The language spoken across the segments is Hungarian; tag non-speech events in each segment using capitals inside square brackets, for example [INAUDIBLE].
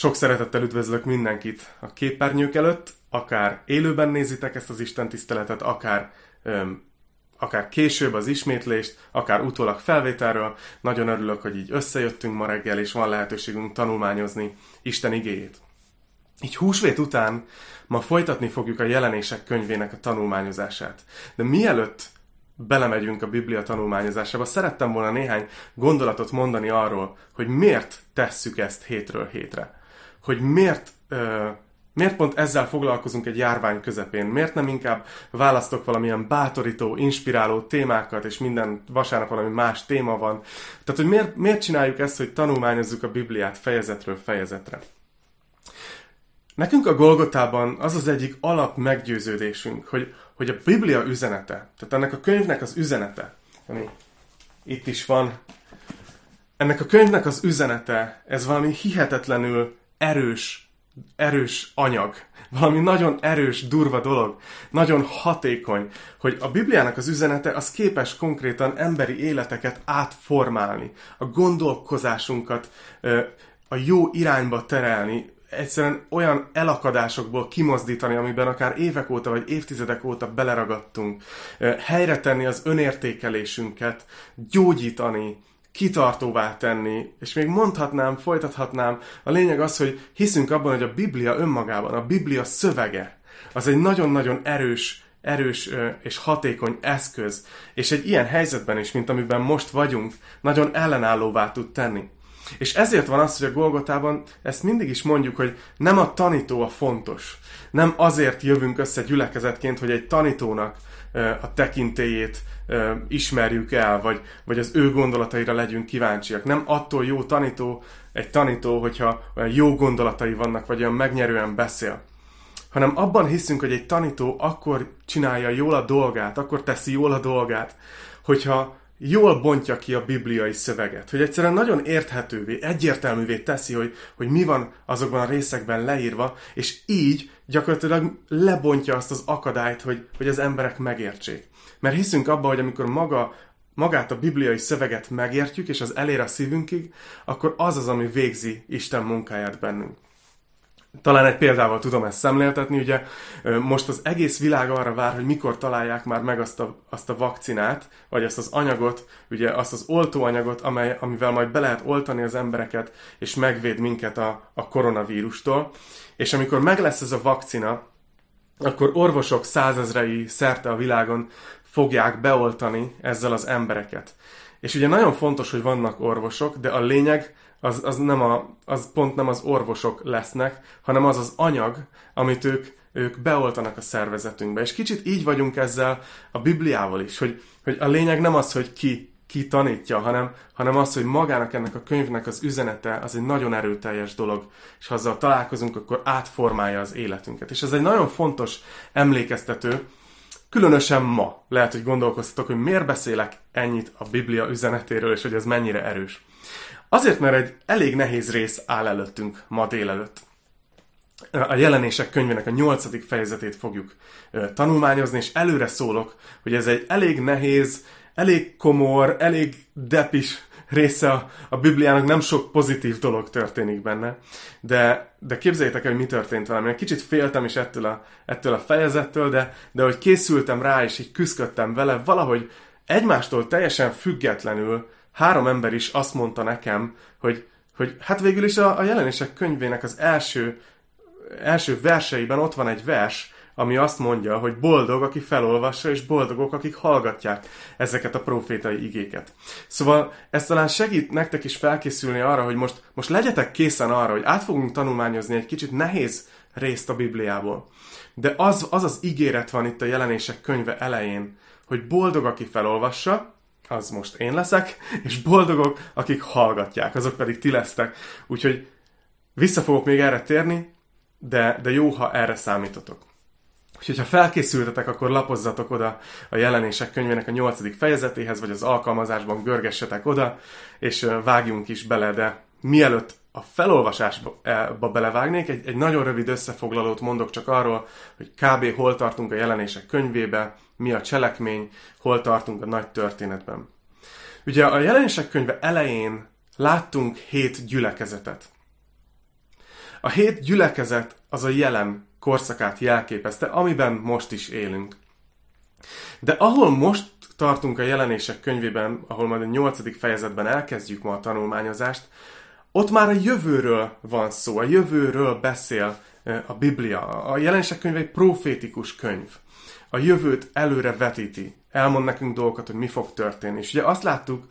Sok szeretettel üdvözlök mindenkit a képernyők előtt, akár élőben nézitek ezt az Isten tiszteletet, akár, öm, akár később az ismétlést, akár utólag felvételről. Nagyon örülök, hogy így összejöttünk ma reggel, és van lehetőségünk tanulmányozni Isten igéjét. Így húsvét után ma folytatni fogjuk a jelenések könyvének a tanulmányozását. De mielőtt belemegyünk a Biblia tanulmányozásába, szerettem volna néhány gondolatot mondani arról, hogy miért tesszük ezt hétről hétre hogy miért, miért pont ezzel foglalkozunk egy járvány közepén, miért nem inkább választok valamilyen bátorító, inspiráló témákat, és minden vasárnap valami más téma van. Tehát, hogy miért, miért csináljuk ezt, hogy tanulmányozzuk a Bibliát fejezetről fejezetre. Nekünk a Golgotában az az egyik alap meggyőződésünk, hogy, hogy a Biblia üzenete, tehát ennek a könyvnek az üzenete, ami itt is van, ennek a könyvnek az üzenete, ez valami hihetetlenül erős, erős anyag. Valami nagyon erős, durva dolog. Nagyon hatékony, hogy a Bibliának az üzenete az képes konkrétan emberi életeket átformálni. A gondolkozásunkat a jó irányba terelni, egyszerűen olyan elakadásokból kimozdítani, amiben akár évek óta vagy évtizedek óta beleragadtunk, helyre tenni az önértékelésünket, gyógyítani, kitartóvá tenni, és még mondhatnám, folytathatnám, a lényeg az, hogy hiszünk abban, hogy a Biblia önmagában, a Biblia szövege, az egy nagyon-nagyon erős, erős és hatékony eszköz, és egy ilyen helyzetben is, mint amiben most vagyunk, nagyon ellenállóvá tud tenni. És ezért van az, hogy a Golgotában ezt mindig is mondjuk, hogy nem a tanító a fontos. Nem azért jövünk össze gyülekezetként, hogy egy tanítónak a tekintélyét ismerjük el, vagy, vagy az ő gondolataira legyünk kíváncsiak. Nem attól jó tanító egy tanító, hogyha olyan jó gondolatai vannak, vagy olyan megnyerően beszél. Hanem abban hiszünk, hogy egy tanító akkor csinálja jól a dolgát, akkor teszi jól a dolgát, hogyha jól bontja ki a bibliai szöveget, hogy egyszerűen nagyon érthetővé, egyértelművé teszi, hogy, hogy mi van azokban a részekben leírva, és így gyakorlatilag lebontja azt az akadályt, hogy, hogy az emberek megértsék. Mert hiszünk abba, hogy amikor maga, magát a bibliai szöveget megértjük, és az elér a szívünkig, akkor az az, ami végzi Isten munkáját bennünk. Talán egy példával tudom ezt szemléltetni, ugye most az egész világ arra vár, hogy mikor találják már meg azt a, azt a vakcinát, vagy azt az anyagot, ugye azt az oltóanyagot, amely, amivel majd be lehet oltani az embereket, és megvéd minket a, a koronavírustól. És amikor meg lesz ez a vakcina, akkor orvosok százezrei szerte a világon fogják beoltani ezzel az embereket. És ugye nagyon fontos, hogy vannak orvosok, de a lényeg az, az, nem a, az pont nem az orvosok lesznek, hanem az az anyag, amit ők, ők beoltanak a szervezetünkbe. És kicsit így vagyunk ezzel a Bibliával is, hogy, hogy a lényeg nem az, hogy ki, ki tanítja, hanem, hanem az, hogy magának ennek a könyvnek az üzenete az egy nagyon erőteljes dolog, és ha azzal találkozunk, akkor átformálja az életünket. És ez egy nagyon fontos emlékeztető, Különösen ma lehet, hogy gondolkoztatok, hogy miért beszélek ennyit a Biblia üzenetéről, és hogy ez mennyire erős. Azért, mert egy elég nehéz rész áll előttünk ma délelőtt. A jelenések könyvének a nyolcadik fejezetét fogjuk tanulmányozni, és előre szólok, hogy ez egy elég nehéz, elég komor, elég depis része a, a Bibliának, nem sok pozitív dolog történik benne, de, de képzeljétek el, hogy mi történt velem. Én kicsit féltem is ettől a, ettől a fejezettől, de, de hogy készültem rá, és így küzdöttem vele, valahogy egymástól teljesen függetlenül három ember is azt mondta nekem, hogy, hogy hát végül is a, a jelenések könyvének az első, első verseiben ott van egy vers, ami azt mondja, hogy boldog, aki felolvassa, és boldogok, akik hallgatják ezeket a profétai igéket. Szóval ez talán segít nektek is felkészülni arra, hogy most, most legyetek készen arra, hogy át fogunk tanulmányozni egy kicsit nehéz részt a Bibliából. De az, az az ígéret van itt a jelenések könyve elején, hogy boldog, aki felolvassa, az most én leszek, és boldogok, akik hallgatják, azok pedig ti lesztek. Úgyhogy vissza fogok még erre térni, de, de jó, ha erre számítotok. Úgyhogy ha felkészültetek, akkor lapozzatok oda a jelenések könyvének a nyolcadik fejezetéhez, vagy az alkalmazásban görgessetek oda, és vágjunk is bele, de mielőtt a felolvasásba belevágnék, egy, egy nagyon rövid összefoglalót mondok csak arról, hogy kb. hol tartunk a jelenések könyvébe, mi a cselekmény, hol tartunk a nagy történetben. Ugye a jelenések könyve elején láttunk hét gyülekezetet. A hét gyülekezet az a jelen korszakát jelképezte, amiben most is élünk. De ahol most tartunk a jelenések könyvében, ahol majd a nyolcadik fejezetben elkezdjük ma a tanulmányozást, ott már a jövőről van szó, a jövőről beszél a Biblia. A jelenések könyve egy profétikus könyv. A jövőt előre vetíti. Elmond nekünk dolgokat, hogy mi fog történni. És ugye azt láttuk,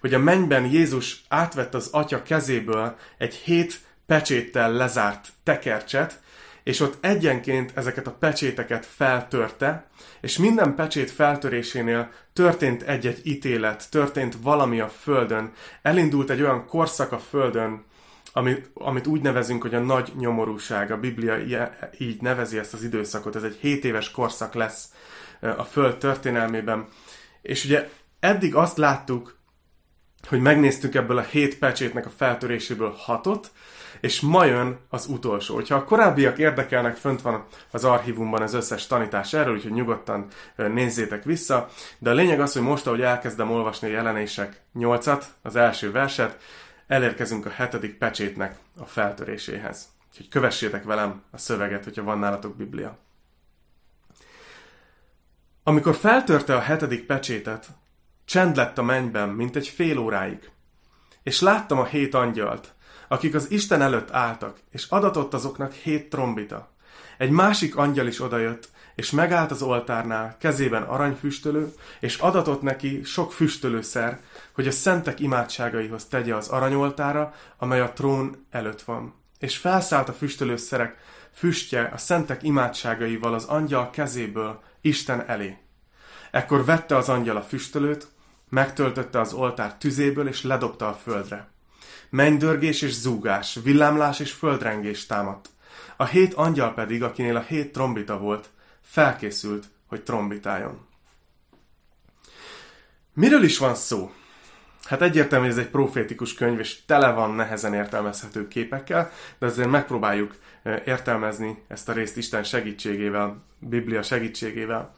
hogy a mennyben Jézus átvett az atya kezéből egy hét pecséttel lezárt tekercset, és ott egyenként ezeket a pecséteket feltörte, és minden pecsét feltörésénél történt egy-egy ítélet, történt valami a Földön, elindult egy olyan korszak a Földön, amit, amit úgy nevezünk, hogy a nagy nyomorúság. A Biblia így nevezi ezt az időszakot. Ez egy 7 éves korszak lesz a Föld történelmében. És ugye eddig azt láttuk, hogy megnéztük ebből a hét pecsétnek a feltöréséből hatot, és ma jön az utolsó. Hogyha a korábbiak érdekelnek, fönt van az archívumban az összes tanítás erről, úgyhogy nyugodtan nézzétek vissza. De a lényeg az, hogy most, ahogy elkezdem olvasni a jelenések 8-at, az első verset, elérkezünk a hetedik pecsétnek a feltöréséhez. Úgyhogy kövessétek velem a szöveget, hogyha van nálatok Biblia. Amikor feltörte a hetedik pecsétet, csend lett a mennyben, mint egy fél óráig. És láttam a hét angyalt, akik az Isten előtt álltak, és adatott azoknak hét trombita. Egy másik angyal is odajött, és megállt az oltárnál, kezében aranyfüstölő, és adatott neki sok füstölőszer, hogy a szentek imádságaihoz tegye az aranyoltára, amely a trón előtt van. És felszállt a füstölőszerek füstje a szentek imádságaival az angyal kezéből Isten elé. Ekkor vette az angyal a füstölőt, megtöltötte az oltár tüzéből, és ledobta a földre. Mennydörgés és zúgás, villámlás és földrengés támadt. A hét angyal pedig, akinél a hét trombita volt, felkészült, hogy trombitáljon. Miről is van szó? Hát egyértelmű, ez egy profétikus könyv, és tele van nehezen értelmezhető képekkel, de azért megpróbáljuk értelmezni ezt a részt Isten segítségével, Biblia segítségével.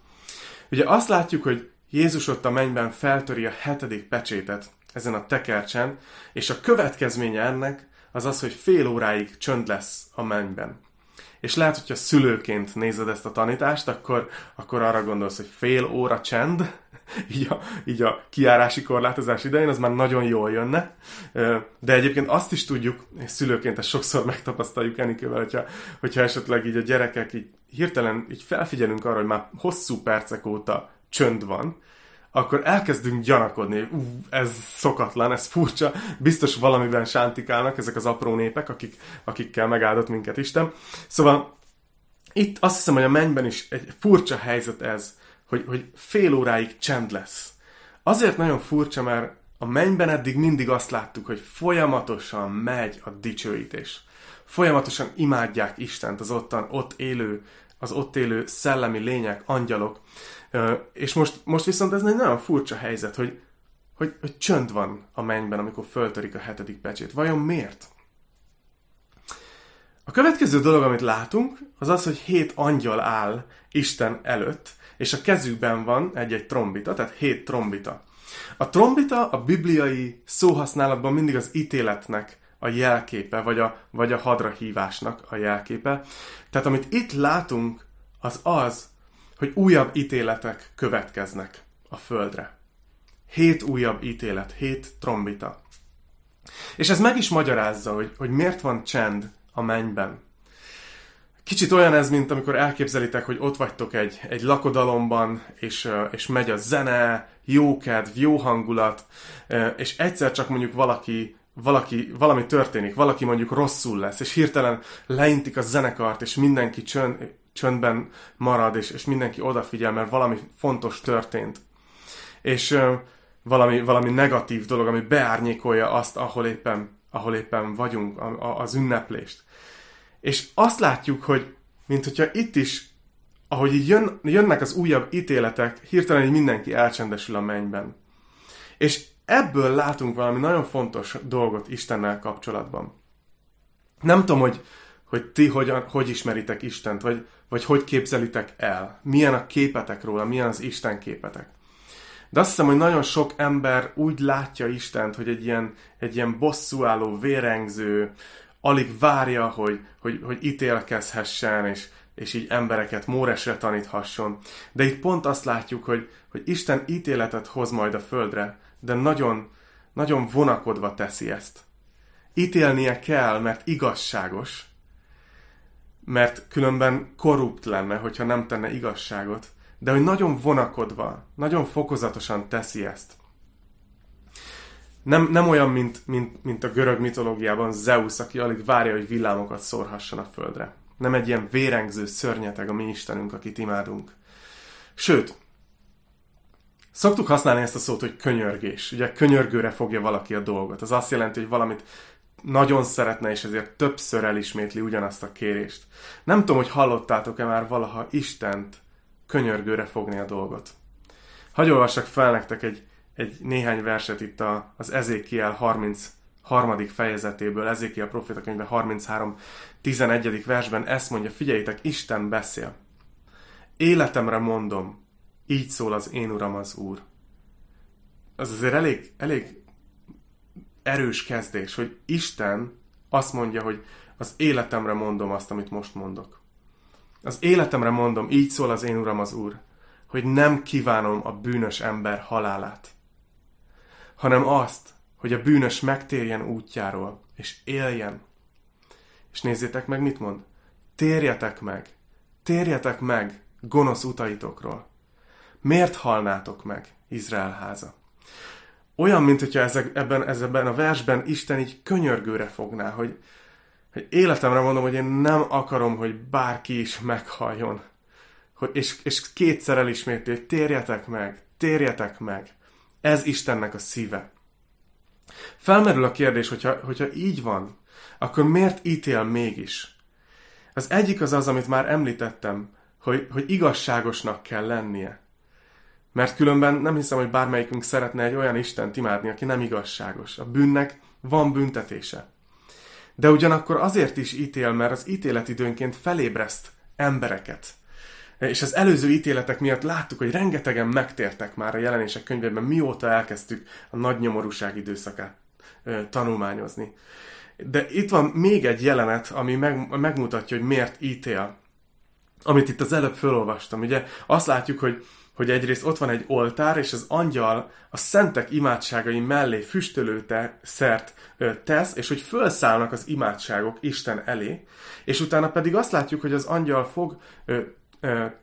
Ugye azt látjuk, hogy Jézus ott a mennyben feltöri a hetedik pecsétet ezen a tekercsen, és a következménye ennek az az, hogy fél óráig csönd lesz a mennyben. És lehet, hogyha szülőként nézed ezt a tanítást, akkor, akkor arra gondolsz, hogy fél óra csend, [LAUGHS] így a, így a kiárási korlátozás idején, az már nagyon jól jönne. De egyébként azt is tudjuk, és szülőként ezt sokszor [LAUGHS] megtapasztaljuk Enikővel, hogyha, hogyha esetleg így a gyerekek így hirtelen így felfigyelünk arra, hogy már hosszú percek óta csönd van, akkor elkezdünk gyanakodni, ú, ez szokatlan, ez furcsa, biztos valamiben sántikálnak ezek az apró népek, akik, akikkel megáldott minket Isten. Szóval itt azt hiszem, hogy a mennyben is egy furcsa helyzet ez, hogy, hogy fél óráig csend lesz. Azért nagyon furcsa, mert a mennyben eddig mindig azt láttuk, hogy folyamatosan megy a dicsőítés. Folyamatosan imádják Istent, az ottan ott élő, az ott élő szellemi lények, angyalok. És most, most viszont ez egy nagyon furcsa helyzet, hogy, hogy, hogy csönd van a mennyben, amikor föltörik a hetedik pecsét. Vajon miért? A következő dolog, amit látunk, az az, hogy hét angyal áll Isten előtt, és a kezükben van egy-egy trombita, tehát hét trombita. A trombita a bibliai szóhasználatban mindig az ítéletnek a jelképe, vagy a, vagy a hadra hívásnak a jelképe. Tehát amit itt látunk, az az, hogy újabb ítéletek következnek a földre. Hét újabb ítélet, hét trombita. És ez meg is magyarázza, hogy, hogy miért van csend a mennyben. Kicsit olyan ez, mint amikor elképzelitek, hogy ott vagytok egy, egy lakodalomban, és, és megy a zene, jó kedv, jó hangulat, és egyszer csak mondjuk valaki, valaki, valami történik, valaki mondjuk rosszul lesz, és hirtelen leintik a zenekart, és mindenki csönd, csöndben marad, és, és mindenki odafigyel, mert valami fontos történt. És valami, valami negatív dolog, ami beárnyékolja azt, ahol éppen, ahol éppen vagyunk, a, a, az ünneplést. És azt látjuk, hogy mint hogyha itt is, ahogy így jön, jönnek az újabb ítéletek, hirtelen így mindenki elcsendesül a mennyben. És ebből látunk valami nagyon fontos dolgot Istennel kapcsolatban. Nem tudom, hogy, hogy ti hogyan, hogy ismeritek Istent, vagy, vagy hogy képzelitek el. Milyen a képetek róla, milyen az Isten képetek. De azt hiszem, hogy nagyon sok ember úgy látja Istent, hogy egy ilyen, egy ilyen bosszúálló, vérengző, alig várja, hogy, hogy, hogy ítélkezhessen, és, és így embereket móresre taníthasson. De itt pont azt látjuk, hogy, hogy Isten ítéletet hoz majd a földre, de nagyon, nagyon vonakodva teszi ezt. Ítélnie kell, mert igazságos, mert különben korrupt lenne, hogyha nem tenne igazságot, de hogy nagyon vonakodva, nagyon fokozatosan teszi ezt. Nem, nem olyan, mint, mint, mint a görög mitológiában Zeus, aki alig várja, hogy villámokat szórhasson a földre. Nem egy ilyen vérengző szörnyeteg a mi Istenünk, akit imádunk. Sőt, szoktuk használni ezt a szót, hogy könyörgés. Ugye könyörgőre fogja valaki a dolgot. Az azt jelenti, hogy valamit nagyon szeretne, és ezért többször elismétli ugyanazt a kérést. Nem tudom, hogy hallottátok-e már valaha Istent könyörgőre fogni a dolgot. Hagy olvassak fel nektek egy, egy néhány verset itt a, az Ezékiel 33. fejezetéből, Ezékiel proféta könyve 33. 11. versben ezt mondja, figyeljétek, Isten beszél. Életemre mondom, így szól az én uram az Úr. Az azért elég, elég erős kezdés, hogy Isten azt mondja, hogy az életemre mondom azt, amit most mondok. Az életemre mondom, így szól az én Uram az Úr, hogy nem kívánom a bűnös ember halálát, hanem azt, hogy a bűnös megtérjen útjáról, és éljen. És nézzétek meg, mit mond. Térjetek meg, térjetek meg gonosz utaitokról. Miért halnátok meg, Izrael háza? Olyan, mint hogyha ezek, ebben, ebben a versben Isten így könyörgőre fogná, hogy, hogy életemre mondom, hogy én nem akarom, hogy bárki is meghalljon. Hogy, és, és kétszer elismétli, hogy térjetek meg, térjetek meg. Ez Istennek a szíve. Felmerül a kérdés, hogyha, hogyha így van, akkor miért ítél mégis? Az egyik az az, amit már említettem, hogy, hogy igazságosnak kell lennie. Mert különben nem hiszem, hogy bármelyikünk szeretne egy olyan Istent imádni, aki nem igazságos. A bűnnek van büntetése. De ugyanakkor azért is ítél, mert az ítélet időnként felébreszt embereket. És az előző ítéletek miatt láttuk, hogy rengetegen megtértek már a jelenések könyvében, mióta elkezdtük a nagy nyomorúság időszakát tanulmányozni. De itt van még egy jelenet, ami meg, megmutatja, hogy miért ítél. Amit itt az előbb felolvastam. Ugye azt látjuk, hogy hogy egyrészt ott van egy oltár, és az angyal a szentek imádságai mellé füstölőte szert tesz, és hogy felszállnak az imádságok Isten elé, és utána pedig azt látjuk, hogy az angyal fog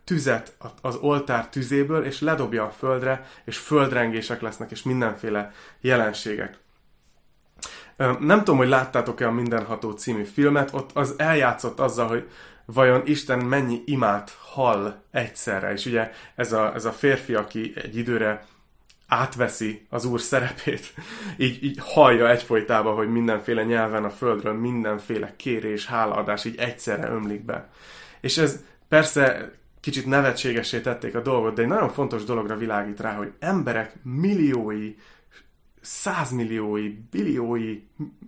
tüzet az oltár tüzéből, és ledobja a földre, és földrengések lesznek, és mindenféle jelenségek. Nem tudom, hogy láttátok-e a Mindenható című filmet, ott az eljátszott azzal, hogy vajon Isten mennyi imát hall egyszerre. És ugye ez a, ez a férfi, aki egy időre átveszi az úr szerepét, [LAUGHS] így, így hallja egyfolytában, hogy mindenféle nyelven a földről mindenféle kérés, hálaadás így egyszerre ömlik be. És ez persze kicsit nevetségesé tették a dolgot, de egy nagyon fontos dologra világít rá, hogy emberek milliói százmilliói, billiói,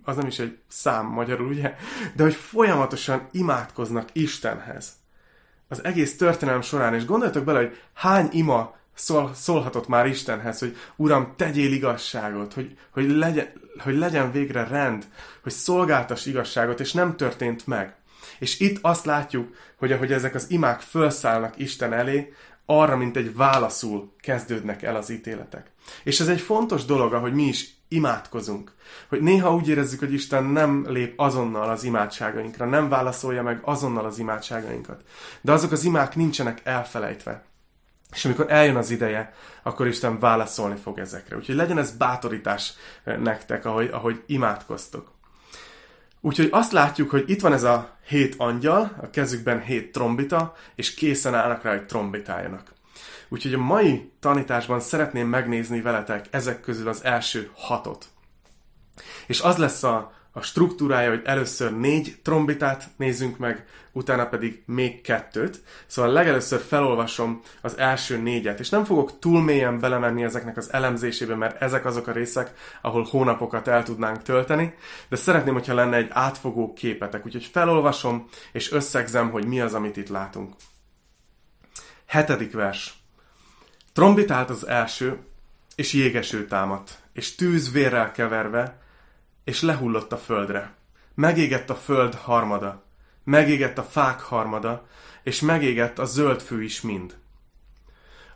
az nem is egy szám magyarul, ugye? De hogy folyamatosan imádkoznak Istenhez. Az egész történelem során, és gondoljatok bele, hogy hány ima szól, szólhatott már Istenhez, hogy Uram, tegyél igazságot, hogy, hogy, legyen, hogy legyen végre rend, hogy szolgáltas igazságot, és nem történt meg. És itt azt látjuk, hogy ahogy ezek az imák felszállnak Isten elé, arra, mint egy válaszul kezdődnek el az ítéletek. És ez egy fontos dolog, ahogy mi is imádkozunk. Hogy néha úgy érezzük, hogy Isten nem lép azonnal az imádságainkra, nem válaszolja meg azonnal az imádságainkat. De azok az imák nincsenek elfelejtve. És amikor eljön az ideje, akkor Isten válaszolni fog ezekre. Úgyhogy legyen ez bátorítás nektek, ahogy, ahogy imádkoztok. Úgyhogy azt látjuk, hogy itt van ez a hét angyal, a kezükben hét trombita, és készen állnak rá, hogy trombitáljanak. Úgyhogy a mai tanításban szeretném megnézni veletek ezek közül az első hatot. És az lesz a, a struktúrája, hogy először négy trombitát nézzünk meg, utána pedig még kettőt. Szóval legelőször felolvasom az első négyet, és nem fogok túl mélyen belemenni ezeknek az elemzésébe, mert ezek azok a részek, ahol hónapokat el tudnánk tölteni, de szeretném, hogyha lenne egy átfogó képetek, úgyhogy felolvasom, és összegzem, hogy mi az, amit itt látunk. Hetedik vers. Trombitált az első, és jégeső támadt, és tűz vérrel keverve, és lehullott a földre. megégett a föld harmada, megégett a fák harmada, és megégett a zöld fű is mind.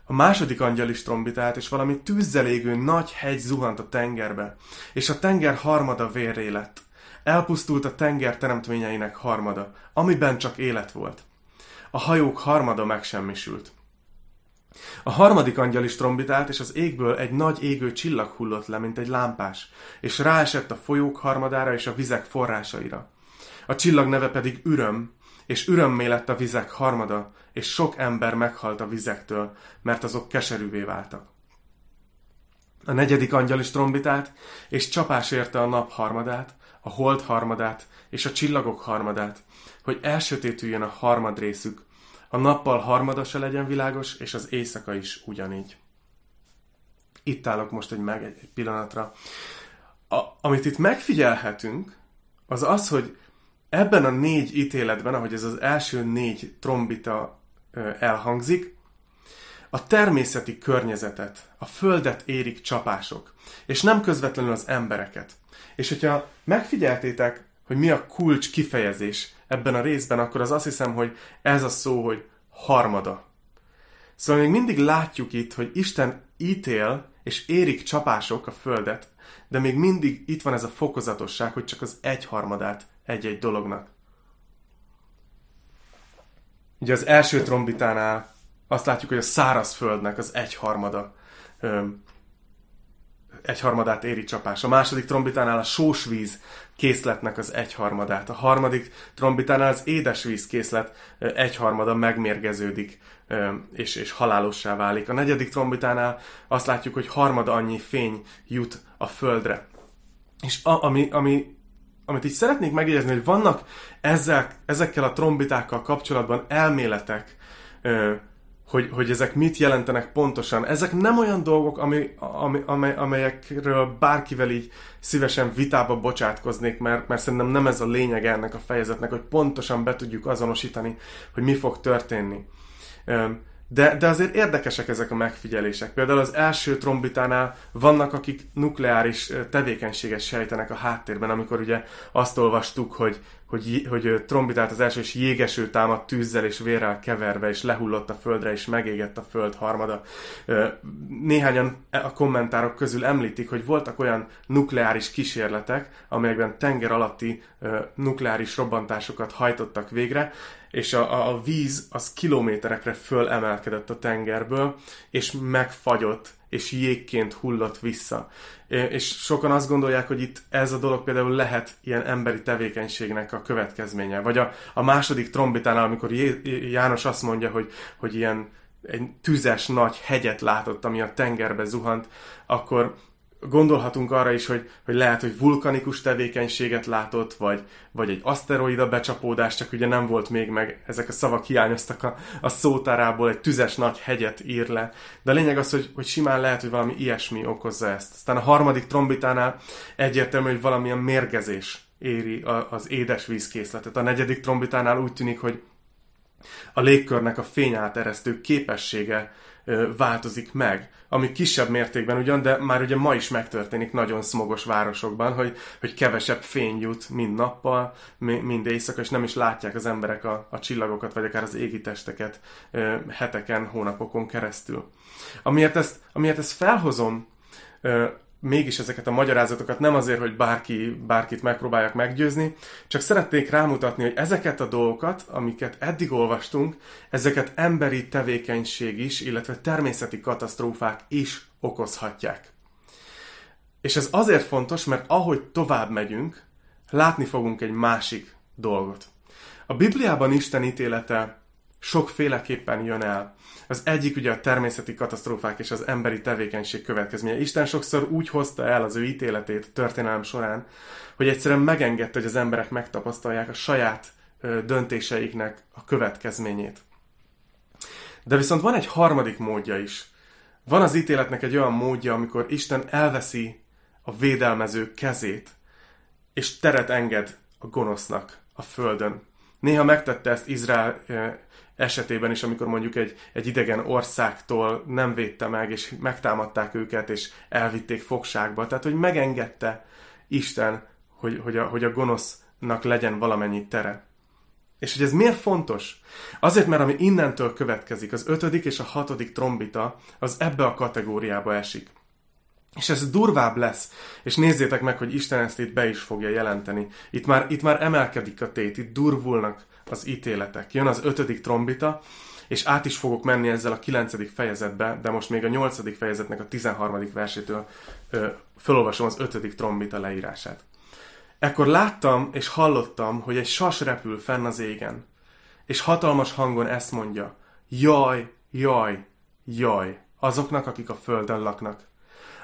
A második angyal is trombitált, és valami tűzzel égő nagy hegy zuhant a tengerbe, és a tenger harmada vérré lett. Elpusztult a tenger teremtményeinek harmada, amiben csak élet volt. A hajók harmada megsemmisült. A harmadik angyal is trombitált, és az égből egy nagy égő csillag hullott le, mint egy lámpás, és ráesett a folyók harmadára és a vizek forrásaira. A csillag neve pedig Üröm, és ürömmé lett a vizek harmada, és sok ember meghalt a vizektől, mert azok keserűvé váltak. A negyedik angyal is trombitált, és csapás érte a nap harmadát, a hold harmadát és a csillagok harmadát, hogy elsötétüljön a harmad részük, a nappal harmada se legyen világos, és az éjszaka is ugyanígy. Itt állok most egy meg egy, pillanatra. A, amit itt megfigyelhetünk, az az, hogy ebben a négy ítéletben, ahogy ez az első négy trombita elhangzik, a természeti környezetet, a földet érik csapások, és nem közvetlenül az embereket. És hogyha megfigyeltétek, hogy mi a kulcs kifejezés ebben a részben, akkor az azt hiszem, hogy ez a szó, hogy harmada. Szóval még mindig látjuk itt, hogy Isten ítél és érik csapások a földet, de még mindig itt van ez a fokozatosság, hogy csak az egyharmadát egy-egy dolognak. Ugye az első trombitánál azt látjuk, hogy a szárazföldnek az egyharmada egyharmadát éri csapás. A második trombitánál a sósvíz készletnek az egyharmadát. A harmadik trombitánál az édesvíz készlet egyharmada megmérgeződik és, és halálossá válik. A negyedik trombitánál azt látjuk, hogy harmada annyi fény jut a földre. És a, ami, ami, amit így szeretnék megjegyezni, hogy vannak ezzel, ezekkel a trombitákkal kapcsolatban elméletek, hogy, hogy ezek mit jelentenek pontosan. Ezek nem olyan dolgok, ami, ami, amely, amelyekről bárkivel így szívesen vitába bocsátkoznék, mert, mert szerintem nem ez a lényeg ennek a fejezetnek, hogy pontosan be tudjuk azonosítani, hogy mi fog történni. De, de azért érdekesek ezek a megfigyelések. Például az első trombitánál vannak, akik nukleáris tevékenységet sejtenek a háttérben, amikor ugye azt olvastuk, hogy, hogy, hogy trombitált az első, és jégeső támadt tűzzel és vérrel keverve, és lehullott a földre, és megégett a föld harmada. Néhányan a kommentárok közül említik, hogy voltak olyan nukleáris kísérletek, amelyekben tenger alatti nukleáris robbantásokat hajtottak végre, és a, a víz az kilométerekre fölemelkedett a tengerből, és megfagyott, és jégként hullott vissza. És sokan azt gondolják, hogy itt ez a dolog például lehet ilyen emberi tevékenységnek a következménye. Vagy a, a második trombitánál, amikor János azt mondja, hogy, hogy ilyen egy tüzes nagy hegyet látott, ami a tengerbe zuhant, akkor gondolhatunk arra is, hogy, hogy lehet, hogy vulkanikus tevékenységet látott, vagy, vagy egy aszteroida becsapódás, csak ugye nem volt még meg, ezek a szavak hiányoztak a, a szótárából, egy tüzes nagy hegyet ír le. De a lényeg az, hogy, hogy simán lehet, hogy valami ilyesmi okozza ezt. Aztán a harmadik trombitánál egyértelmű, hogy valamilyen mérgezés éri az édes vízkészletet. A negyedik trombitánál úgy tűnik, hogy a légkörnek a fényáteresztő képessége változik meg, ami kisebb mértékben ugyan, de már ugye ma is megtörténik nagyon smogos városokban, hogy, hogy kevesebb fény jut mind nappal, mind éjszaka, és nem is látják az emberek a, a csillagokat, vagy akár az égitesteket heteken, hónapokon keresztül. Amiért ezt, amiért ezt felhozom, mégis ezeket a magyarázatokat nem azért, hogy bárki, bárkit megpróbáljak meggyőzni, csak szeretnék rámutatni, hogy ezeket a dolgokat, amiket eddig olvastunk, ezeket emberi tevékenység is, illetve természeti katasztrófák is okozhatják. És ez azért fontos, mert ahogy tovább megyünk, látni fogunk egy másik dolgot. A Bibliában Isten ítélete sokféleképpen jön el. Az egyik ugye a természeti katasztrófák és az emberi tevékenység következménye. Isten sokszor úgy hozta el az ő ítéletét történelem során, hogy egyszerűen megengedte, hogy az emberek megtapasztalják a saját döntéseiknek a következményét. De viszont van egy harmadik módja is. Van az ítéletnek egy olyan módja, amikor Isten elveszi a védelmező kezét, és teret enged a gonosznak a földön. Néha megtette ezt Izrael esetében is, amikor mondjuk egy, egy idegen országtól nem védte meg, és megtámadták őket, és elvitték fogságba. Tehát, hogy megengedte Isten, hogy, hogy, a, hogy a gonosz nak legyen valamennyi tere. És hogy ez miért fontos? Azért, mert ami innentől következik, az ötödik és a hatodik trombita, az ebbe a kategóriába esik. És ez durvább lesz, és nézzétek meg, hogy Isten ezt itt be is fogja jelenteni. Itt már, itt már emelkedik a tét, itt durvulnak az ítéletek. Jön az ötödik trombita, és át is fogok menni ezzel a kilencedik fejezetbe, de most még a nyolcadik fejezetnek a tizenharmadik versétől ö, felolvasom az ötödik trombita leírását. Ekkor láttam és hallottam, hogy egy sas repül fenn az égen, és hatalmas hangon ezt mondja, jaj, jaj, jaj, azoknak, akik a földön laknak.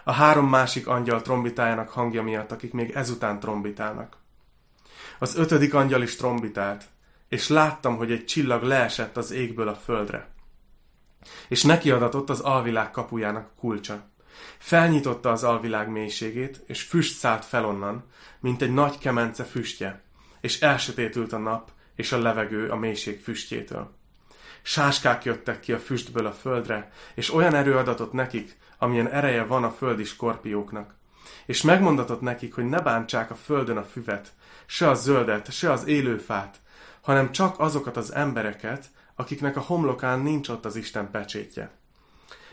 A három másik angyal trombitájának hangja miatt, akik még ezután trombitálnak. Az ötödik angyal is trombitált, és láttam, hogy egy csillag leesett az égből a földre. És neki adatott az alvilág kapujának kulcsa. Felnyitotta az alvilág mélységét, és füst szállt fel onnan, mint egy nagy kemence füstje, és elsötétült a nap és a levegő a mélység füstjétől. Sáskák jöttek ki a füstből a földre, és olyan erő adatott nekik, amilyen ereje van a földi skorpióknak. És megmondatott nekik, hogy ne bántsák a földön a füvet, se a zöldet, se az élőfát, hanem csak azokat az embereket, akiknek a homlokán nincs ott az Isten pecsétje.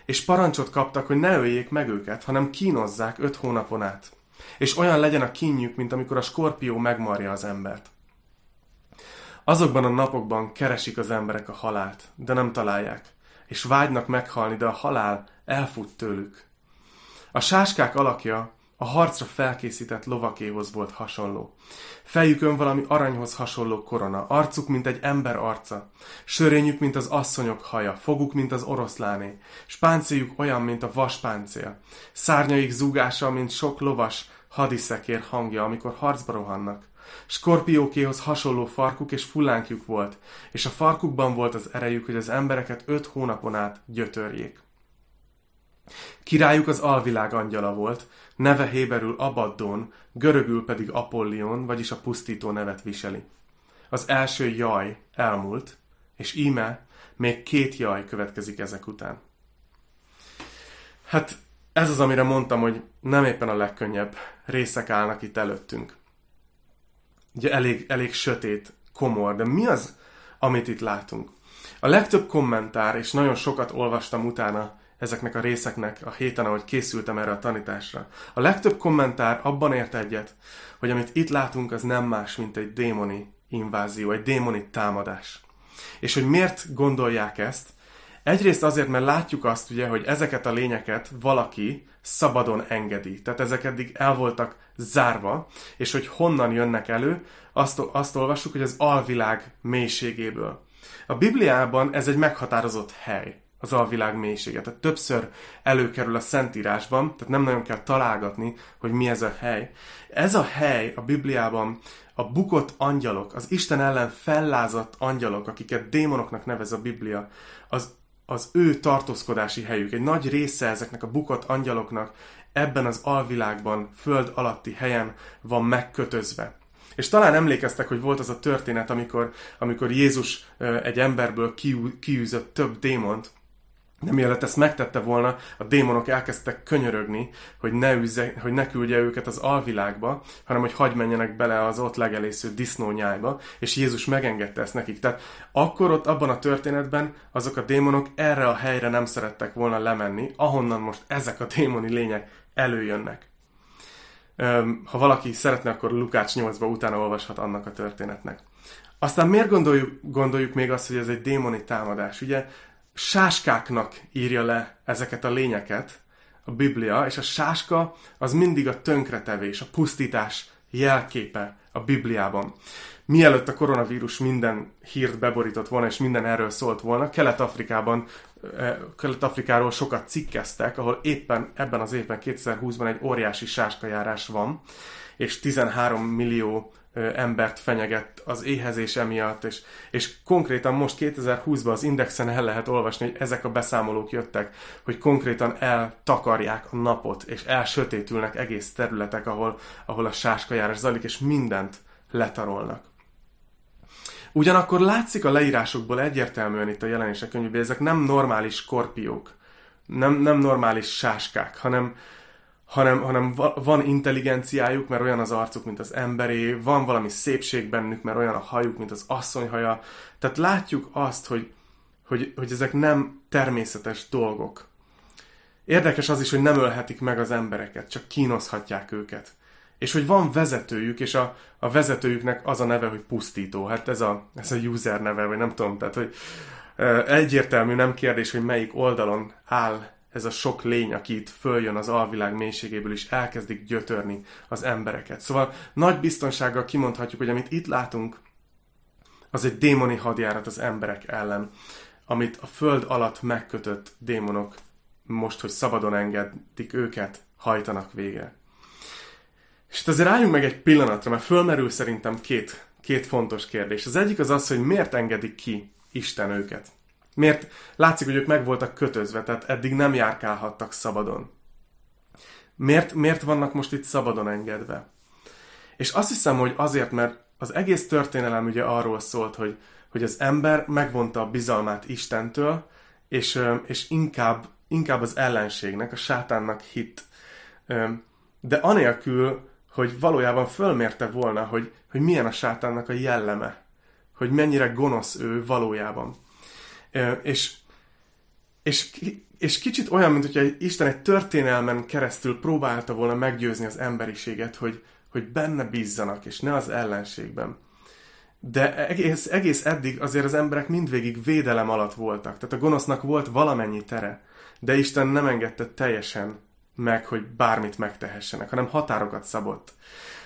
És parancsot kaptak, hogy ne öljék meg őket, hanem kínozzák öt hónapon át. És olyan legyen a kínjük, mint amikor a skorpió megmarja az embert. Azokban a napokban keresik az emberek a halált, de nem találják, és vágynak meghalni, de a halál elfut tőlük. A sáskák alakja a harcra felkészített lovakéhoz volt hasonló. Fejükön valami aranyhoz hasonló korona, arcuk, mint egy ember arca, sörényük, mint az asszonyok haja, foguk, mint az oroszláné, spáncéljuk olyan, mint a vaspáncél, szárnyaik zúgása, mint sok lovas hadiszekér hangja, amikor harcba rohannak. Skorpiókéhoz hasonló farkuk és fullánkjuk volt, és a farkukban volt az erejük, hogy az embereket öt hónapon át gyötörjék. Királyuk az alvilág angyala volt, neve héberül Abaddon, görögül pedig Apollion, vagyis a pusztító nevet viseli. Az első jaj elmúlt, és íme még két jaj következik ezek után. Hát ez az, amire mondtam, hogy nem éppen a legkönnyebb részek állnak itt előttünk. Ugye elég, elég sötét, komor, de mi az, amit itt látunk? A legtöbb kommentár, és nagyon sokat olvastam utána ezeknek a részeknek a héten, ahogy készültem erre a tanításra. A legtöbb kommentár abban ért egyet, hogy amit itt látunk, az nem más, mint egy démoni invázió, egy démoni támadás. És hogy miért gondolják ezt? Egyrészt azért, mert látjuk azt ugye, hogy ezeket a lényeket valaki szabadon engedi. Tehát ezek eddig el voltak zárva, és hogy honnan jönnek elő, azt, azt olvassuk, hogy az alvilág mélységéből. A Bibliában ez egy meghatározott hely az alvilág mélysége. Tehát többször előkerül a Szentírásban, tehát nem nagyon kell találgatni, hogy mi ez a hely. Ez a hely a Bibliában a bukott angyalok, az Isten ellen fellázadt angyalok, akiket démonoknak nevez a Biblia, az, az ő tartózkodási helyük. Egy nagy része ezeknek a bukott angyaloknak ebben az alvilágban, föld alatti helyen van megkötözve. És talán emlékeztek, hogy volt az a történet, amikor, amikor Jézus egy emberből kiűzött több démont, de mielőtt ezt megtette volna, a démonok elkezdtek könyörögni, hogy ne, üzze, hogy ne küldje őket az alvilágba, hanem hogy hagy menjenek bele az ott legelésző disznónyájba, és Jézus megengedte ezt nekik. Tehát akkor ott abban a történetben azok a démonok erre a helyre nem szerettek volna lemenni, ahonnan most ezek a démoni lények előjönnek. Ha valaki szeretne, akkor Lukács 8-ba utána olvashat annak a történetnek. Aztán miért gondoljuk, gondoljuk még azt, hogy ez egy démoni támadás? Ugye sáskáknak írja le ezeket a lényeket a Biblia, és a sáska az mindig a tönkretevés, a pusztítás jelképe a Bibliában. Mielőtt a koronavírus minden hírt beborított volna, és minden erről szólt volna, Kelet-Afrikában Kelet-Afrikáról sokat cikkeztek, ahol éppen ebben az évben, 2020-ban egy óriási sáskajárás van, és 13 millió embert fenyegett az éhezés emiatt, és, és konkrétan most 2020-ban az Indexen el lehet olvasni, hogy ezek a beszámolók jöttek, hogy konkrétan eltakarják a napot, és elsötétülnek egész területek, ahol, ahol a sáskajárás zajlik, és mindent letarolnak. Ugyanakkor látszik a leírásokból egyértelműen itt a jelenések könyvében, ezek nem normális skorpiók, nem, nem normális sáskák, hanem, hanem, hanem van intelligenciájuk, mert olyan az arcuk, mint az emberé, van valami szépség bennük, mert olyan a hajuk, mint az asszony haja. Tehát látjuk azt, hogy, hogy, hogy ezek nem természetes dolgok. Érdekes az is, hogy nem ölhetik meg az embereket, csak kínozhatják őket. És hogy van vezetőjük, és a, a vezetőjüknek az a neve, hogy pusztító. Hát ez a, ez a user neve, vagy nem tudom, tehát hogy egyértelmű, nem kérdés, hogy melyik oldalon áll ez a sok lény, aki itt följön az alvilág mélységéből, és elkezdik gyötörni az embereket. Szóval nagy biztonsággal kimondhatjuk, hogy amit itt látunk, az egy démoni hadjárat az emberek ellen, amit a föld alatt megkötött démonok most, hogy szabadon engedik őket, hajtanak vége. Itt azért álljunk meg egy pillanatra, mert fölmerül szerintem két, két fontos kérdés. Az egyik az az, hogy miért engedik ki Isten őket. Miért látszik, hogy ők meg voltak kötözve, tehát eddig nem járkálhattak szabadon. Miért, miért vannak most itt szabadon engedve? És azt hiszem, hogy azért, mert az egész történelem ugye arról szólt, hogy, hogy az ember megvonta a bizalmát Istentől, és, és inkább, inkább az ellenségnek, a sátánnak hit. De anélkül, hogy valójában fölmérte volna, hogy, hogy milyen a sátánnak a jelleme, hogy mennyire gonosz ő valójában. És, és, és kicsit olyan, mint hogyha Isten egy történelmen keresztül próbálta volna meggyőzni az emberiséget, hogy, hogy benne bízzanak, és ne az ellenségben. De egész, egész eddig azért az emberek mindvégig védelem alatt voltak. Tehát a gonosznak volt valamennyi tere, de Isten nem engedte teljesen meg, hogy bármit megtehessenek, hanem határokat szabott.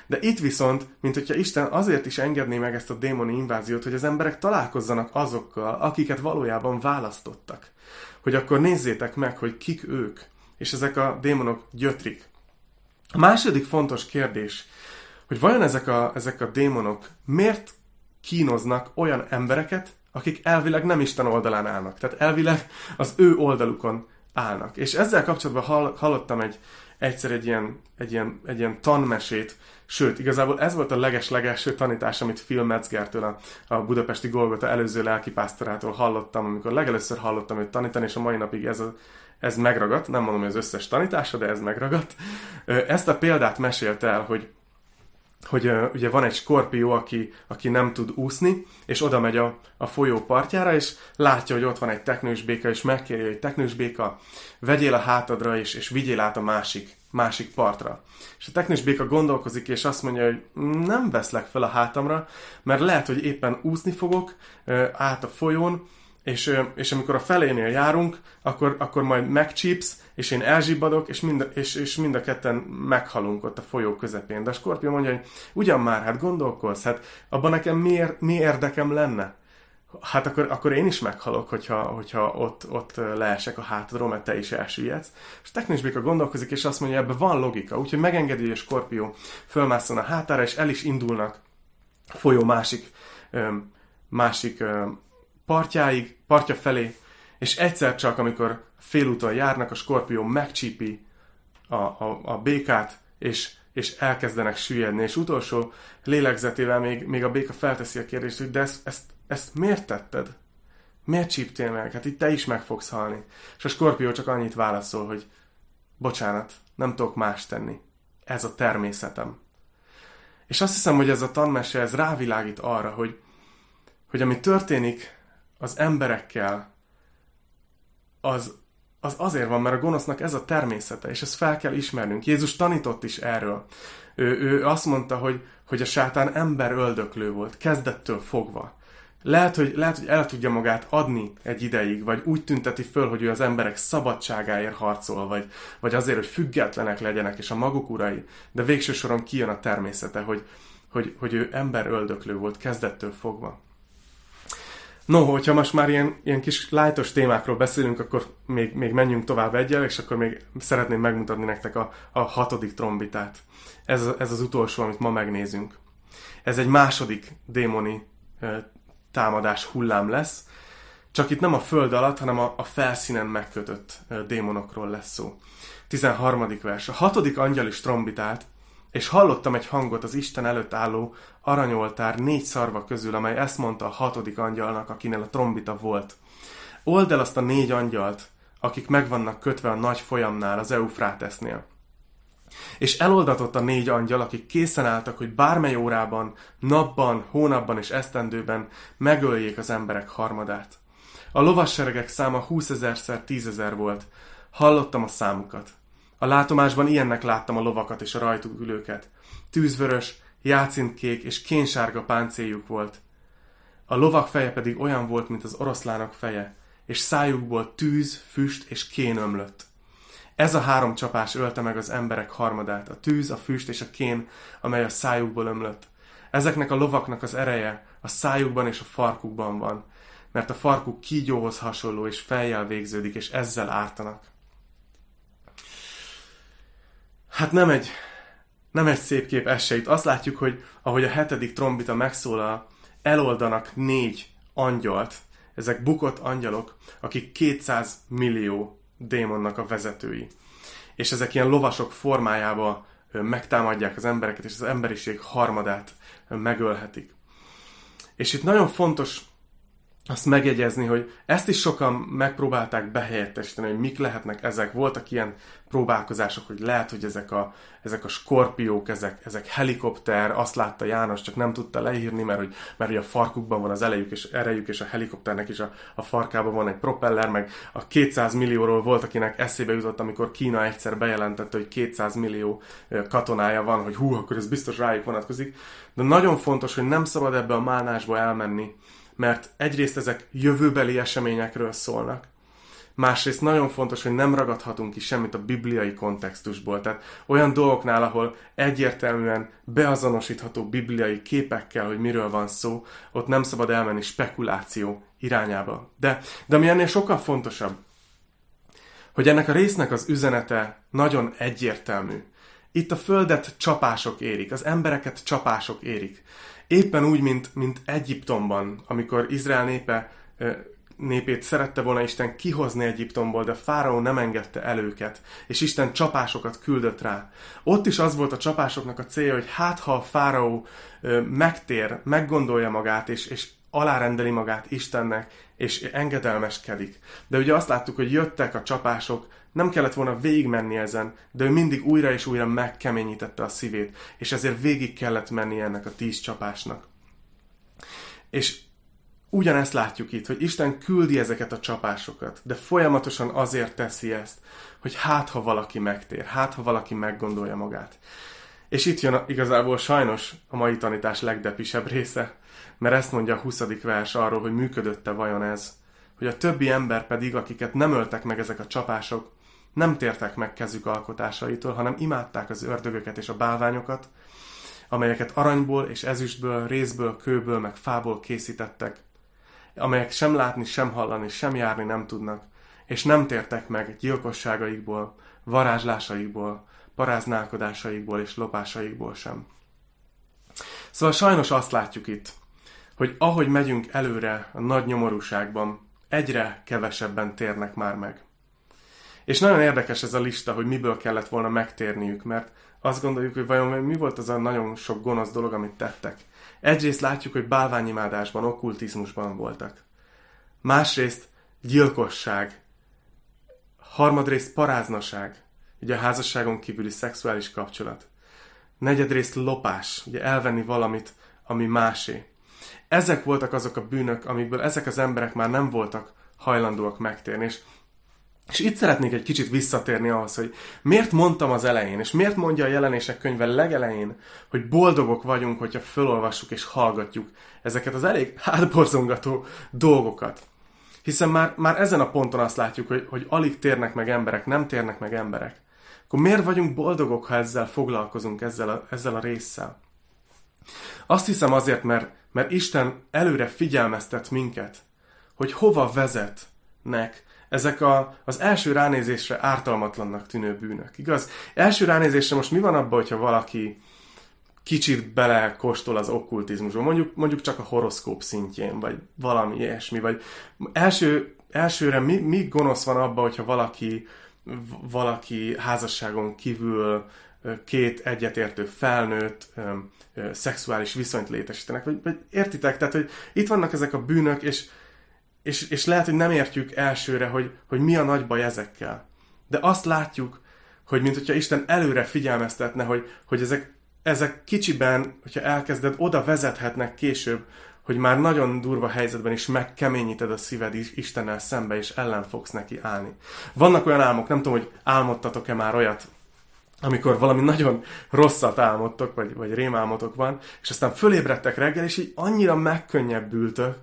De itt viszont, mint hogyha Isten azért is engedné meg ezt a démoni inváziót, hogy az emberek találkozzanak azokkal, akiket valójában választottak. Hogy akkor nézzétek meg, hogy kik ők. És ezek a démonok gyötrik. A második fontos kérdés, hogy vajon ezek a, ezek a démonok miért kínoznak olyan embereket, akik elvileg nem Isten oldalán állnak. Tehát elvileg az ő oldalukon állnak. És ezzel kapcsolatban hallottam egy, egyszer egy ilyen, egy, ilyen, egy ilyen tanmesét, sőt, igazából ez volt a leges-legelső tanítás, amit Phil Metzgertől, a, a budapesti Golgota előző lelkipásztorától hallottam, amikor legelőször hallottam őt tanítani, és a mai napig ez, a, ez megragadt, nem mondom, hogy az összes tanítása, de ez megragadt. Ezt a példát mesélte el, hogy hogy uh, ugye van egy skorpió, aki, aki nem tud úszni, és oda megy a, a folyó partjára, és látja, hogy ott van egy teknős béka, és megkéri, hogy teknős béka, vegyél a hátadra, és, és vigyél át a másik, másik partra. És a teknős béka gondolkozik, és azt mondja, hogy nem veszlek fel a hátamra, mert lehet, hogy éppen úszni fogok uh, át a folyón, és, és amikor a felénél járunk, akkor, akkor majd megcsípsz, és én elzsibbadok, és mind, és, és mind a ketten meghalunk ott a folyó közepén. De a skorpió mondja, hogy ugyan már, hát gondolkozz, hát abban nekem mi, mi érdekem lenne? Hát akkor, akkor én is meghalok, hogyha, hogyha ott, ott leesek a hátadról, mert te is elsüllyedsz. És Technis Béka gondolkozik, és azt mondja, ebben van logika. Úgyhogy megengedi, hogy a skorpió fölmászon a hátára, és el is indulnak a folyó másik, másik partjáig, partja felé, és egyszer csak, amikor félúton járnak, a skorpió megcsípi a, a, a békát, és, és elkezdenek süllyedni, és utolsó lélegzetével még, még a béka felteszi a kérdést, hogy de ezt, ezt, ezt miért tetted? Miért csíptél meg? Hát itt te is meg fogsz halni. És a skorpió csak annyit válaszol, hogy bocsánat, nem tudok más tenni. Ez a természetem. És azt hiszem, hogy ez a tanmese, ez rávilágít arra, hogy, hogy ami történik az emberekkel, az, az azért van, mert a gonosznak ez a természete, és ezt fel kell ismernünk. Jézus tanított is erről. Ő, ő azt mondta, hogy, hogy a sátán ember öldöklő volt, kezdettől fogva. Lehet hogy, lehet, hogy el tudja magát adni egy ideig, vagy úgy tünteti föl, hogy ő az emberek szabadságáért harcol, vagy, vagy azért, hogy függetlenek legyenek, és a maguk urai, de végső soron kijön a természete, hogy, hogy, hogy ő ember öldöklő volt kezdettől fogva. No, hogyha most már ilyen, ilyen kis lájtos témákról beszélünk, akkor még, még menjünk tovább egyel, és akkor még szeretném megmutatni nektek a, a hatodik trombitát. Ez, ez az utolsó, amit ma megnézünk. Ez egy második démoni e, támadás hullám lesz, csak itt nem a föld alatt, hanem a, a felszínen megkötött e, démonokról lesz szó. 13. vers. A hatodik angyal is trombitált, és hallottam egy hangot az Isten előtt álló aranyoltár négy szarva közül, amely ezt mondta a hatodik angyalnak, akinél a trombita volt. Old el azt a négy angyalt, akik meg vannak kötve a nagy folyamnál, az Eufrátesznél. És eloldatott a négy angyal, akik készen álltak, hogy bármely órában, napban, hónapban és esztendőben megöljék az emberek harmadát. A lovasseregek száma 20 ezerszer 10 ezer volt. Hallottam a számukat. A látomásban ilyennek láttam a lovakat és a rajtuk ülőket. Tűzvörös, játszintkék és kénsárga páncéljuk volt. A lovak feje pedig olyan volt, mint az oroszlának feje, és szájukból tűz, füst és kén ömlött. Ez a három csapás ölte meg az emberek harmadát, a tűz, a füst és a kén, amely a szájukból ömlött. Ezeknek a lovaknak az ereje a szájukban és a farkukban van, mert a farkuk kígyóhoz hasonló és fejjel végződik, és ezzel ártanak. Hát nem egy, nem egy szép kép ez se. Itt azt látjuk, hogy ahogy a hetedik trombita megszólal, eloldanak négy angyalt, ezek bukott angyalok, akik 200 millió démonnak a vezetői. És ezek ilyen lovasok formájába megtámadják az embereket, és az emberiség harmadát megölhetik. És itt nagyon fontos azt megjegyezni, hogy ezt is sokan megpróbálták behelyettesíteni, hogy mik lehetnek ezek. Voltak ilyen próbálkozások, hogy lehet, hogy ezek a, ezek a skorpiók, ezek, ezek helikopter, azt látta János, csak nem tudta leírni, mert hogy, mert hogy a farkukban van az elejük és erejük, és a helikopternek is a, a farkában van egy propeller, meg a 200 millióról volt, akinek eszébe jutott, amikor Kína egyszer bejelentette, hogy 200 millió katonája van, hogy hú, akkor ez biztos rájuk vonatkozik. De nagyon fontos, hogy nem szabad ebbe a málnásba elmenni, mert egyrészt ezek jövőbeli eseményekről szólnak, másrészt nagyon fontos, hogy nem ragadhatunk ki semmit a bibliai kontextusból. Tehát olyan dolgoknál, ahol egyértelműen beazonosítható bibliai képekkel, hogy miről van szó, ott nem szabad elmenni spekuláció irányába. De, de ami ennél sokkal fontosabb, hogy ennek a résznek az üzenete nagyon egyértelmű. Itt a földet csapások érik, az embereket csapások érik. Éppen úgy, mint, mint Egyiptomban, amikor Izrael népe, népét szerette volna Isten kihozni Egyiptomból, de Fáraó nem engedte el őket, és Isten csapásokat küldött rá. Ott is az volt a csapásoknak a célja, hogy hát ha a Fáraó megtér, meggondolja magát, és, és alárendeli magát Istennek, és engedelmeskedik. De ugye azt láttuk, hogy jöttek a csapások, nem kellett volna végigmenni ezen, de ő mindig újra és újra megkeményítette a szívét, és ezért végig kellett menni ennek a tíz csapásnak. És ugyanezt látjuk itt, hogy Isten küldi ezeket a csapásokat, de folyamatosan azért teszi ezt, hogy hát ha valaki megtér, hát ha valaki meggondolja magát. És itt jön igazából sajnos a mai tanítás legdepisebb része, mert ezt mondja a 20. vers arról, hogy működötte vajon ez, hogy a többi ember pedig, akiket nem öltek meg ezek a csapások, nem tértek meg kezük alkotásaitól, hanem imádták az ördögöket és a bálványokat, amelyeket aranyból és ezüstből, részből, kőből, meg fából készítettek, amelyek sem látni, sem hallani, sem járni nem tudnak, és nem tértek meg gyilkosságaikból, varázslásaikból, paráználkodásaikból és lopásaikból sem. Szóval sajnos azt látjuk itt, hogy ahogy megyünk előre a nagy nyomorúságban, egyre kevesebben térnek már meg. És nagyon érdekes ez a lista, hogy miből kellett volna megtérniük, mert azt gondoljuk, hogy vajon mi volt az a nagyon sok gonosz dolog, amit tettek. Egyrészt látjuk, hogy bálványimádásban, okkultizmusban voltak. Másrészt gyilkosság. Harmadrészt paráznaság, ugye a házasságon kívüli szexuális kapcsolat. Negyedrészt lopás, ugye elvenni valamit, ami másé. Ezek voltak azok a bűnök, amikből ezek az emberek már nem voltak hajlandóak megtérni. És és itt szeretnék egy kicsit visszatérni ahhoz, hogy miért mondtam az elején, és miért mondja a jelenések könyve legelején, hogy boldogok vagyunk, hogyha felolvassuk és hallgatjuk ezeket az elég hátborzongató dolgokat. Hiszen már, már ezen a ponton azt látjuk, hogy, hogy alig térnek meg emberek, nem térnek meg emberek. Akkor miért vagyunk boldogok, ha ezzel foglalkozunk, ezzel a, ezzel a résszel? Azt hiszem azért, mert, mert Isten előre figyelmeztet minket, hogy hova vezetnek ezek a, az első ránézésre ártalmatlannak tűnő bűnök, igaz? Első ránézésre most mi van abban, hogyha valaki kicsit belekóstol az okkultizmusba, mondjuk, mondjuk csak a horoszkóp szintjén, vagy valami ilyesmi, vagy első, elsőre mi, mi gonosz van abban, hogyha valaki, valaki házasságon kívül két egyetértő felnőtt ö, ö, szexuális viszonyt létesítenek, vagy, vagy értitek? Tehát, hogy itt vannak ezek a bűnök, és és, és lehet, hogy nem értjük elsőre, hogy, hogy mi a nagy baj ezekkel. De azt látjuk, hogy mint hogyha Isten előre figyelmeztetne, hogy, hogy ezek, ezek kicsiben, hogyha elkezded, oda vezethetnek később, hogy már nagyon durva helyzetben is megkeményíted a szíved Istennel szembe, és ellen fogsz neki állni. Vannak olyan álmok, nem tudom, hogy álmodtatok-e már olyat, amikor valami nagyon rosszat álmodtok, vagy, vagy rémálmotok van, és aztán fölébredtek reggel, és így annyira megkönnyebbültök,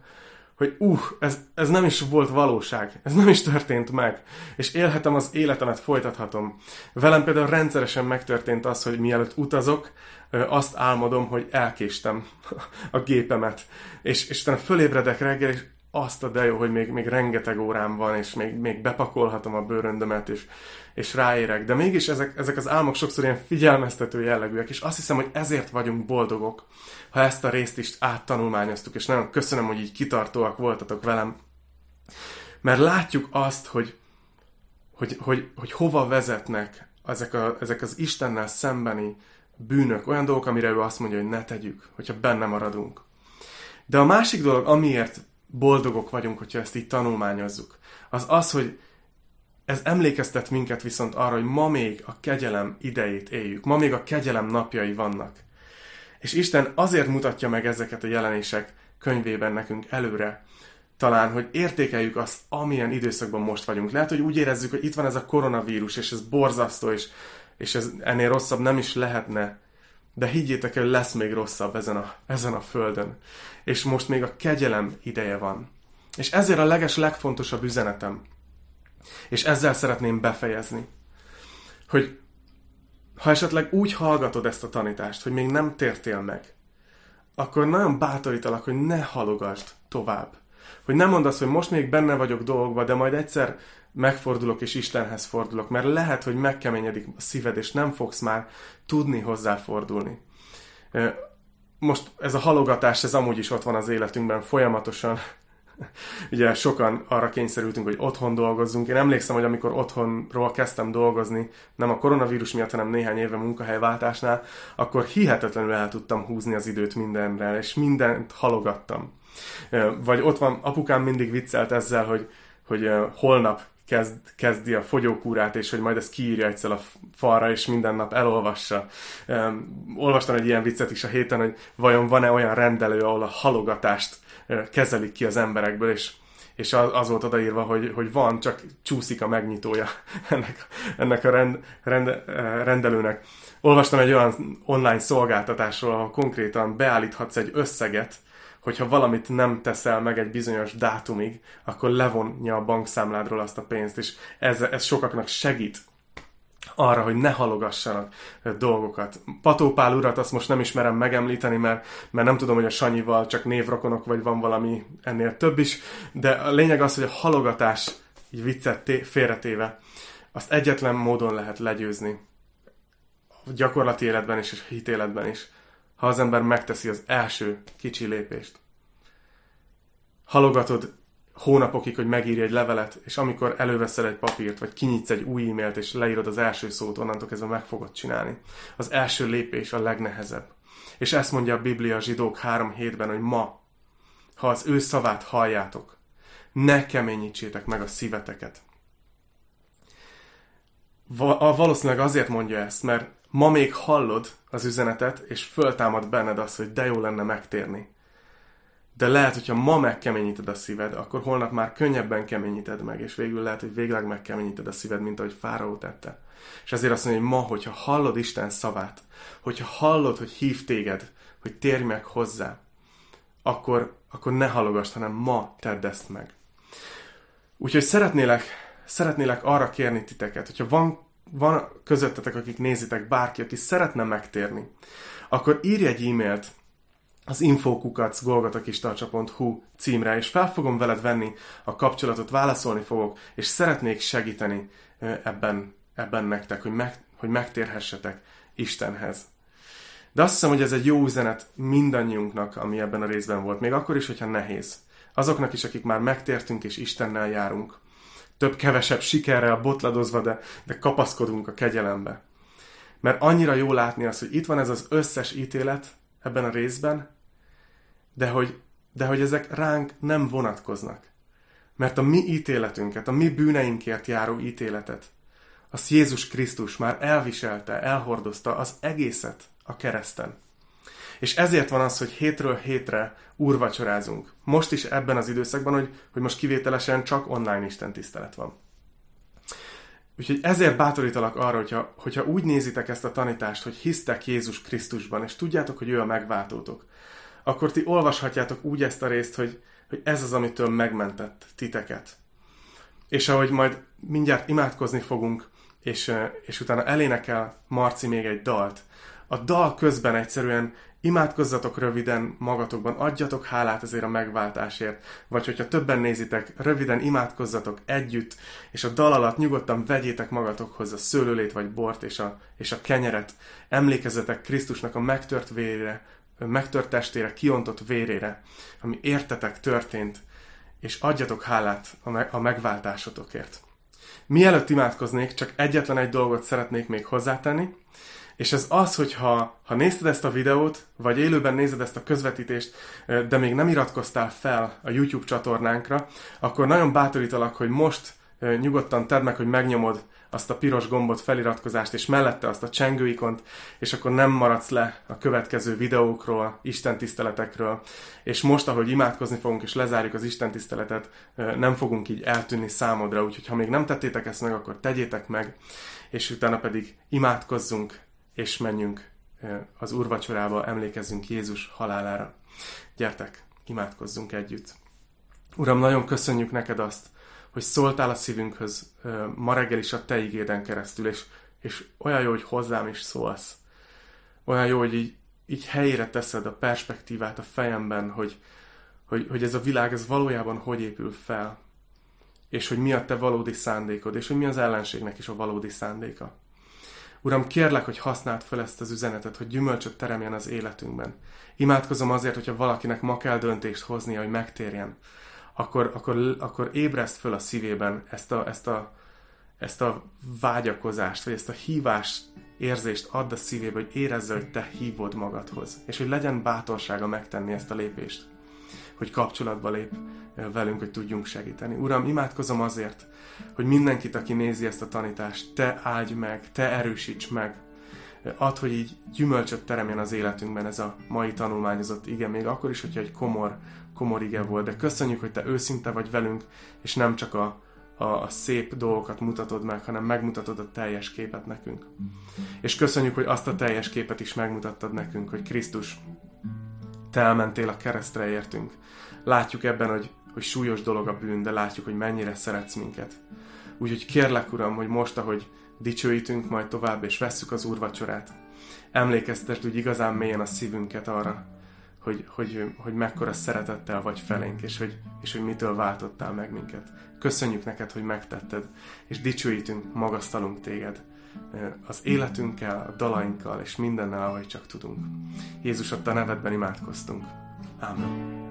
hogy uh, ez, ez nem is volt valóság, ez nem is történt meg, és élhetem az életemet, folytathatom. Velem például rendszeresen megtörtént az, hogy mielőtt utazok, azt álmodom, hogy elkéstem [LAUGHS] a gépemet, és, és utána fölébredek reggel, és azt a de jó, hogy még, még rengeteg órám van, és még, még bepakolhatom a bőröndömet, és, és ráérek. De mégis ezek, ezek az álmok sokszor ilyen figyelmeztető jellegűek, és azt hiszem, hogy ezért vagyunk boldogok, ha ezt a részt is áttanulmányoztuk, és nagyon köszönöm, hogy így kitartóak voltatok velem. Mert látjuk azt, hogy, hogy, hogy, hogy hova vezetnek ezek, a, ezek az Istennel szembeni bűnök, olyan dolgok, amire ő azt mondja, hogy ne tegyük, hogyha benne maradunk. De a másik dolog, amiért boldogok vagyunk, hogyha ezt így tanulmányozzuk, az az, hogy ez emlékeztet minket viszont arra, hogy ma még a kegyelem idejét éljük, ma még a kegyelem napjai vannak. És Isten azért mutatja meg ezeket a jelenések könyvében nekünk előre, talán, hogy értékeljük azt, amilyen időszakban most vagyunk. Lehet, hogy úgy érezzük, hogy itt van ez a koronavírus, és ez borzasztó, és, és ez ennél rosszabb nem is lehetne, de higgyétek el, lesz még rosszabb ezen a, ezen a földön. És most még a kegyelem ideje van. És ezért a leges legfontosabb üzenetem, és ezzel szeretném befejezni, hogy ha esetleg úgy hallgatod ezt a tanítást, hogy még nem tértél meg, akkor nagyon bátorítalak, hogy ne halogasd tovább. Hogy nem mondd azt, hogy most még benne vagyok dolgokba, de majd egyszer megfordulok és Istenhez fordulok, mert lehet, hogy megkeményedik a szíved, és nem fogsz már tudni hozzáfordulni. Most ez a halogatás, ez amúgy is ott van az életünkben folyamatosan. [LAUGHS] Ugye sokan arra kényszerültünk, hogy otthon dolgozzunk. Én emlékszem, hogy amikor otthonról kezdtem dolgozni, nem a koronavírus miatt, hanem néhány éve munkahelyváltásnál, akkor hihetetlenül el tudtam húzni az időt mindenre, és mindent halogattam. Vagy ott van, apukám mindig viccelt ezzel, hogy, hogy holnap kezd, kezdi a fogyókúrát, és hogy majd ezt kiírja egyszer a falra, és minden nap elolvassa. Um, olvastam egy ilyen viccet is a héten, hogy vajon van-e olyan rendelő, ahol a halogatást kezelik ki az emberekből, és és az, az volt odaírva, hogy, hogy van, csak csúszik a megnyitója [LAUGHS] ennek, ennek a rend, rend, rendelőnek. Olvastam egy olyan online szolgáltatásról, ahol konkrétan beállíthatsz egy összeget, hogyha valamit nem teszel meg egy bizonyos dátumig, akkor levonja a bankszámládról azt a pénzt, és ez, ez sokaknak segít arra, hogy ne halogassanak dolgokat. Patópál urat azt most nem ismerem megemlíteni, mert, mert nem tudom, hogy a Sanyival csak névrokonok, vagy van valami ennél több is, de a lényeg az, hogy a halogatás, így viccet félretéve, azt egyetlen módon lehet legyőzni. A gyakorlati életben is, és hitéletben is ha az ember megteszi az első kicsi lépést. Halogatod hónapokig, hogy megírj egy levelet, és amikor előveszel egy papírt, vagy kinyitsz egy új e-mailt, és leírod az első szót, onnantól kezdve meg fogod csinálni. Az első lépés a legnehezebb. És ezt mondja a Biblia a zsidók három hétben, hogy ma, ha az ő szavát halljátok, ne keményítsétek meg a szíveteket. Va- valószínűleg azért mondja ezt, mert ma még hallod az üzenetet, és föltámad benned az, hogy de jó lenne megtérni. De lehet, hogyha ma megkeményíted a szíved, akkor holnap már könnyebben keményíted meg, és végül lehet, hogy végleg megkeményíted a szíved, mint ahogy Fáraó tette. És ezért azt mondja, hogy ma, hogyha hallod Isten szavát, hogyha hallod, hogy hív téged, hogy térj meg hozzá, akkor, akkor ne halogasd, hanem ma tedd ezt meg. Úgyhogy szeretnélek, szeretnélek arra kérni titeket, hogyha van van közöttetek, akik nézitek, bárki, aki szeretne megtérni, akkor írj egy e-mailt az infokukacgolgatakistarcsa.hu címre, és fel fogom veled venni a kapcsolatot, válaszolni fogok, és szeretnék segíteni ebben, ebben nektek, hogy, meg, hogy megtérhessetek Istenhez. De azt hiszem, hogy ez egy jó üzenet mindannyiunknak, ami ebben a részben volt, még akkor is, hogyha nehéz. Azoknak is, akik már megtértünk és Istennel járunk több-kevesebb sikerrel botladozva, de, de kapaszkodunk a kegyelembe. Mert annyira jó látni azt, hogy itt van ez az összes ítélet ebben a részben, de hogy, de hogy ezek ránk nem vonatkoznak. Mert a mi ítéletünket, a mi bűneinkért járó ítéletet, azt Jézus Krisztus már elviselte, elhordozta az egészet a kereszten. És ezért van az, hogy hétről hétre úrvacsorázunk. Most is ebben az időszakban, hogy, hogy most kivételesen csak online Isten tisztelet van. Úgyhogy ezért bátorítalak arra, hogyha, hogyha úgy nézitek ezt a tanítást, hogy hisztek Jézus Krisztusban, és tudjátok, hogy ő a megváltótok, akkor ti olvashatjátok úgy ezt a részt, hogy, hogy ez az, amitől megmentett titeket. És ahogy majd mindjárt imádkozni fogunk, és, és utána elénekel Marci még egy dalt, a dal közben egyszerűen imádkozzatok röviden magatokban, adjatok hálát ezért a megváltásért, vagy hogyha többen nézitek, röviden imádkozzatok együtt, és a dal alatt nyugodtan vegyétek magatokhoz a szőlőlét vagy bort és a, és a kenyeret. Emlékezzetek Krisztusnak a megtört vérére, megtört testére, kiontott vérére, ami értetek történt, és adjatok hálát a, me- a megváltásotokért. Mielőtt imádkoznék, csak egyetlen egy dolgot szeretnék még hozzátenni, és ez az, hogy ha, ha nézted ezt a videót, vagy élőben nézed ezt a közvetítést, de még nem iratkoztál fel a YouTube csatornánkra, akkor nagyon bátorítalak, hogy most nyugodtan tedd meg, hogy megnyomod azt a piros gombot, feliratkozást, és mellette azt a csengőikont, és akkor nem maradsz le a következő videókról, Isten tiszteletekről. És most, ahogy imádkozni fogunk, és lezárjuk az Isten tiszteletet, nem fogunk így eltűnni számodra, úgyhogy ha még nem tettétek ezt meg, akkor tegyétek meg, és utána pedig imádkozzunk, és menjünk az úrvacsorába, emlékezzünk Jézus halálára. Gyertek, imádkozzunk együtt. Uram, nagyon köszönjük neked azt, hogy szóltál a szívünkhöz ma reggel is a te igéden keresztül, és, és olyan jó, hogy hozzám is szólsz. Olyan jó, hogy így, így helyére teszed a perspektívát a fejemben, hogy, hogy, hogy ez a világ ez valójában hogy épül fel, és hogy mi a te valódi szándékod, és hogy mi az ellenségnek is a valódi szándéka. Uram, kérlek, hogy használd fel ezt az üzenetet, hogy gyümölcsöt teremjen az életünkben. Imádkozom azért, hogyha valakinek ma kell döntést hoznia, hogy megtérjen, akkor, akkor, akkor ébreszt föl a szívében ezt a, ezt, a, ezt a vágyakozást, vagy ezt a hívás érzést add a szívébe, hogy érezze, hogy te hívod magadhoz, és hogy legyen bátorsága megtenni ezt a lépést, hogy kapcsolatba lép velünk, hogy tudjunk segíteni. Uram, imádkozom azért, hogy mindenkit, aki nézi ezt a tanítást, te áldj meg, te erősíts meg, Add, hogy így gyümölcsöt teremjen az életünkben ez a mai tanulmányozott ige, még akkor is, hogyha egy komor, komor ige volt. De köszönjük, hogy te őszinte vagy velünk, és nem csak a, a, a szép dolgokat mutatod meg, hanem megmutatod a teljes képet nekünk. És köszönjük, hogy azt a teljes képet is megmutattad nekünk, hogy Krisztus, te elmentél a keresztre értünk. Látjuk ebben, hogy, hogy súlyos dolog a bűn, de látjuk, hogy mennyire szeretsz minket. Úgyhogy kérlek, Uram, hogy most, ahogy dicsőítünk majd tovább, és vesszük az úrvacsorát. Emlékeztesd úgy igazán mélyen a szívünket arra, hogy, hogy, hogy mekkora szeretettel vagy felénk, és hogy, és hogy mitől váltottál meg minket. Köszönjük neked, hogy megtetted, és dicsőítünk, magasztalunk téged az életünkkel, a dalainkkal, és mindennel, ahogy csak tudunk. Jézus, a te nevedben imádkoztunk. Ámen.